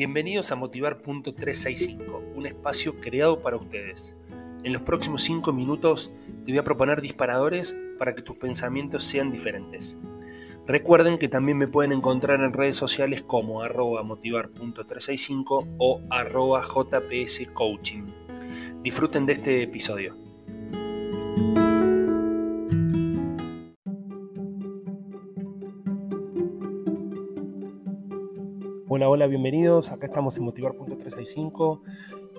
Bienvenidos a Motivar.365, un espacio creado para ustedes. En los próximos 5 minutos te voy a proponer disparadores para que tus pensamientos sean diferentes. Recuerden que también me pueden encontrar en redes sociales como arroba motivar.365 o arroba jpscoaching. Disfruten de este episodio. Hola, hola, bienvenidos. Acá estamos en Motivar.365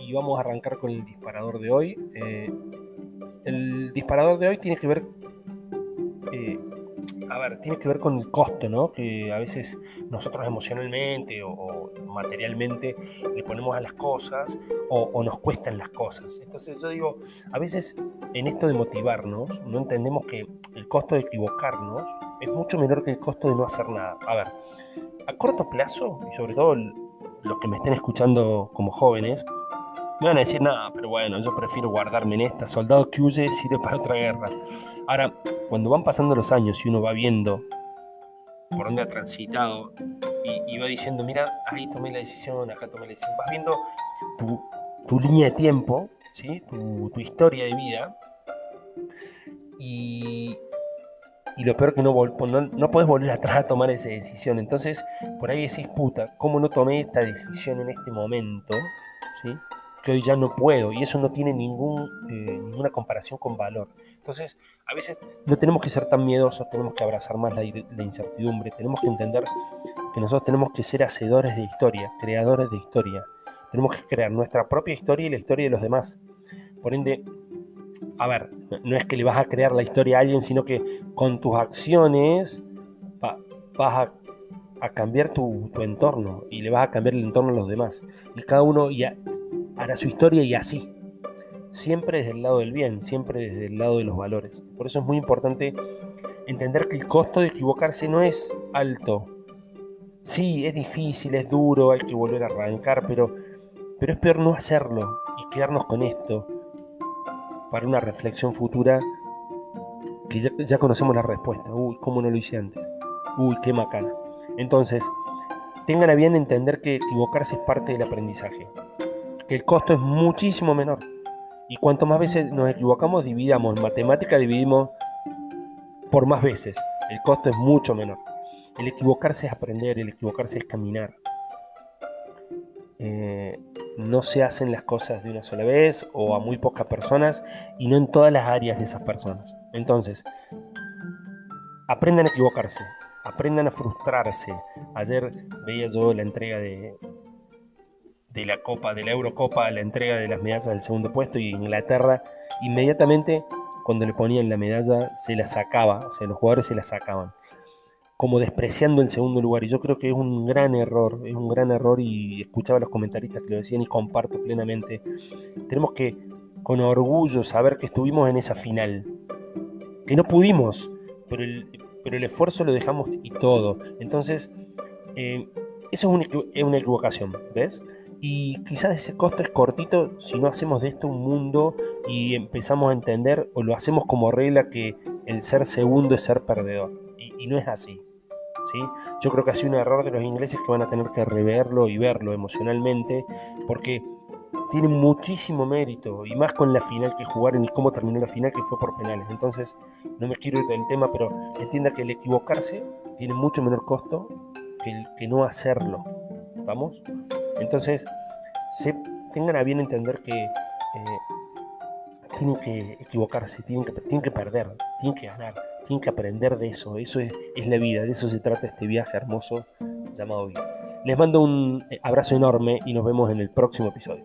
y vamos a arrancar con el disparador de hoy. Eh, el disparador de hoy tiene que ver, eh, a ver, tiene que ver con el costo, ¿no? Que a veces nosotros emocionalmente o, materialmente le ponemos a las cosas o, o, nos cuestan las cosas. Entonces yo digo, a veces en esto de motivarnos no entendemos que el costo de equivocarnos es mucho menor que el costo de no hacer nada. A ver a corto plazo, y sobre todo los que me estén escuchando como jóvenes, me van a decir, nada, pero bueno, yo prefiero guardarme en esta, soldado que huye sirve para otra guerra. Ahora, cuando van pasando los años y uno va viendo por dónde ha transitado y, va diciendo, mira, ahí tomé la decisión, acá tomé la decisión, vas viendo tu, línea de tiempo, ¿sí? tu, tu historia de vida, y, y lo peor que no, no, no puedes volver atrás a tomar esa decisión. Entonces, por ahí decís, puta, ¿cómo no tomé esta decisión en este momento? ¿Sí? Que hoy ya no puedo. Y eso no tiene ningún, eh, ninguna comparación con valor. Entonces, a veces no tenemos que ser tan miedosos, tenemos que abrazar más la, la incertidumbre, tenemos que entender que nosotros tenemos que ser hacedores de historia, creadores de historia. Tenemos que crear nuestra propia historia y la historia de los demás. Por ende, a ver, no es que le vas a crear la historia a alguien, sino que con tus acciones vas a, cambiar tu, entorno y le vas a cambiar el entorno a los demás. Y cada uno ya hará su historia y así. Siempre desde el lado del bien, siempre desde el lado de los valores. Por eso es muy importante entender que el costo de equivocarse no es alto. Sí, es difícil, es duro, hay que volver a arrancar, pero, pero es peor no hacerlo y quedarnos con esto para una reflexión futura que ya, conocemos la respuesta. Uy, ¿cómo no lo hice antes? Uy, qué macana. Entonces, tengan a bien entender que equivocarse es parte del aprendizaje, que el costo es muchísimo menor. Y cuanto más veces nos equivocamos, dividamos. En matemática dividimos por más veces. El costo es mucho menor. El equivocarse es aprender, el equivocarse es caminar. Eh, no se hacen las cosas de una sola vez o a muy pocas personas y no en todas las áreas de esas personas. Entonces, aprendan a equivocarse, aprendan a frustrarse. Ayer veía yo la entrega de, de la Copa, de la Eurocopa, la entrega de las medallas del segundo puesto y Inglaterra inmediatamente cuando le ponían la medalla se la sacaba, o sea, los jugadores se la sacaban como despreciando el segundo lugar. Y yo creo que es un gran error, es un gran error y escuchaba a los comentaristas que lo decían y comparto plenamente. Tenemos que con orgullo saber que estuvimos en esa final, que no pudimos, pero el, pero el esfuerzo lo dejamos y todo. Entonces, eh, eso es una, es una equivocación, ¿ves? Y quizás ese costo es cortito si no hacemos de esto un mundo y empezamos a entender o lo hacemos como regla que el ser segundo es ser perdedor. y no es así. Yo creo que ha sido un error de los ingleses que van a tener que reverlo y verlo emocionalmente, porque tiene muchísimo mérito, y más con la final que jugaron y cómo terminó la final, que fue por penales. Entonces, no me quiero ir del tema, pero entienda que el equivocarse tiene mucho menor costo que el que no hacerlo. ¿Vamos? Entonces, se, tengan a bien entender que eh, tienen que equivocarse, tienen que, tienen que perder, tienen que ganar tienen que aprender de eso. Eso es, la vida, de eso se trata este viaje hermoso llamado vida. Les mando un abrazo enorme y nos vemos en el próximo episodio.